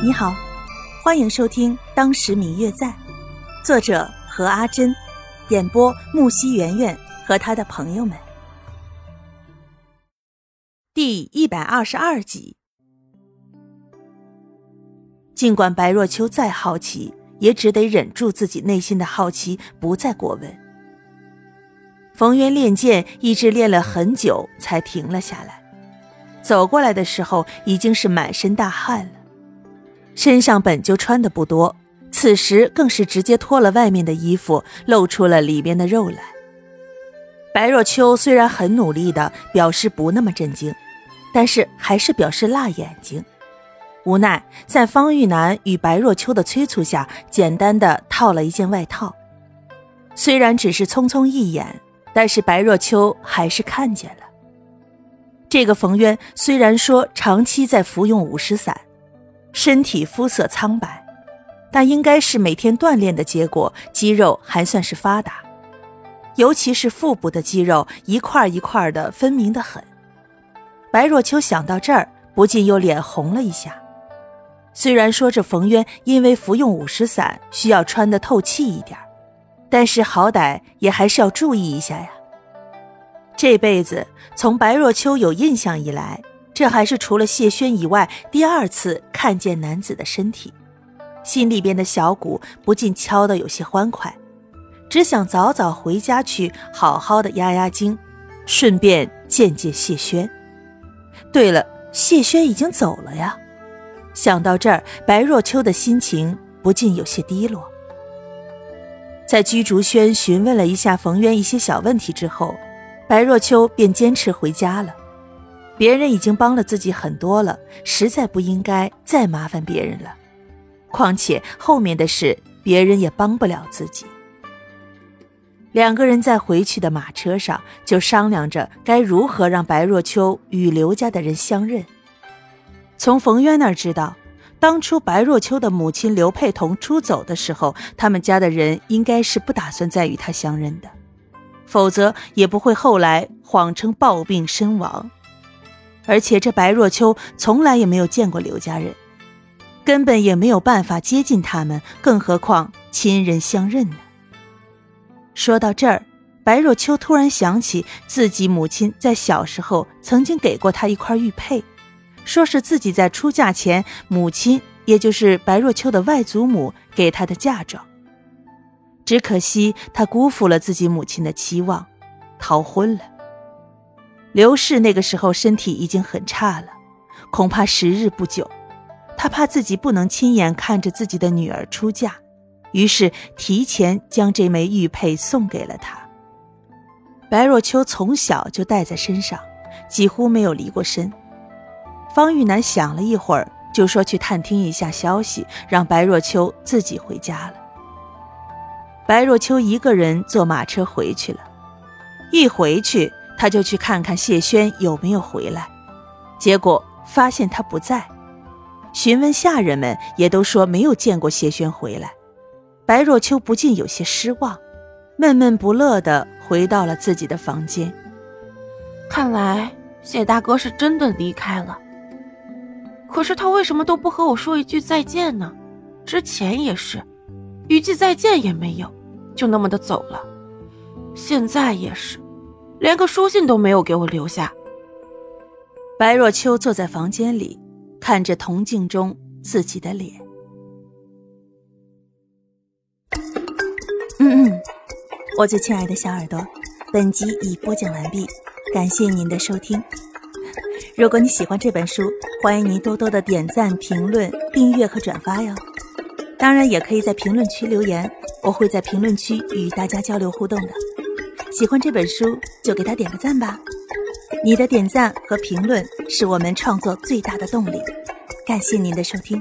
你好，欢迎收听《当时明月在》，作者何阿珍，演播木西圆圆和他的朋友们。第一百二十二集。尽管白若秋再好奇，也只得忍住自己内心的好奇，不再过问。冯渊练剑一直练了很久，才停了下来。走过来的时候，已经是满身大汗了。身上本就穿的不多，此时更是直接脱了外面的衣服，露出了里面的肉来。白若秋虽然很努力的表示不那么震惊，但是还是表示辣眼睛。无奈在方玉楠与白若秋的催促下，简单的套了一件外套。虽然只是匆匆一眼，但是白若秋还是看见了。这个冯渊虽然说长期在服用五石散。身体肤色苍白，但应该是每天锻炼的结果，肌肉还算是发达，尤其是腹部的肌肉一块一块的分明的很。白若秋想到这儿，不禁又脸红了一下。虽然说这冯渊因为服用五石散需要穿的透气一点，但是好歹也还是要注意一下呀。这辈子从白若秋有印象以来。这还是除了谢轩以外第二次看见男子的身体，心里边的小鼓不禁敲得有些欢快，只想早早回家去好好的压压惊，顺便见见谢轩。对了，谢轩已经走了呀。想到这儿，白若秋的心情不禁有些低落。在居竹轩询问了一下冯渊一些小问题之后，白若秋便坚持回家了。别人已经帮了自己很多了，实在不应该再麻烦别人了。况且后面的事，别人也帮不了自己。两个人在回去的马车上就商量着该如何让白若秋与刘家的人相认。从冯渊那儿知道，当初白若秋的母亲刘佩彤出走的时候，他们家的人应该是不打算再与他相认的，否则也不会后来谎称暴病身亡。而且这白若秋从来也没有见过刘家人，根本也没有办法接近他们，更何况亲人相认呢？说到这儿，白若秋突然想起自己母亲在小时候曾经给过她一块玉佩，说是自己在出嫁前，母亲也就是白若秋的外祖母给她的嫁妆。只可惜她辜负了自己母亲的期望，逃婚了。刘氏那个时候身体已经很差了，恐怕时日不久。他怕自己不能亲眼看着自己的女儿出嫁，于是提前将这枚玉佩送给了他。白若秋从小就带在身上，几乎没有离过身。方玉楠想了一会儿，就说去探听一下消息，让白若秋自己回家了。白若秋一个人坐马车回去了，一回去。他就去看看谢轩有没有回来，结果发现他不在。询问下人们也都说没有见过谢轩回来。白若秋不禁有些失望，闷闷不乐地回到了自己的房间。看来谢大哥是真的离开了。可是他为什么都不和我说一句再见呢？之前也是，一句再见也没有，就那么的走了。现在也是。连个书信都没有给我留下。白若秋坐在房间里，看着铜镜中自己的脸。嗯嗯，我最亲爱的小耳朵，本集已播讲完毕，感谢您的收听。如果你喜欢这本书，欢迎您多多的点赞、评论、订阅和转发哟。当然，也可以在评论区留言，我会在评论区与大家交流互动的。喜欢这本书就给他点个赞吧，你的点赞和评论是我们创作最大的动力。感谢您的收听。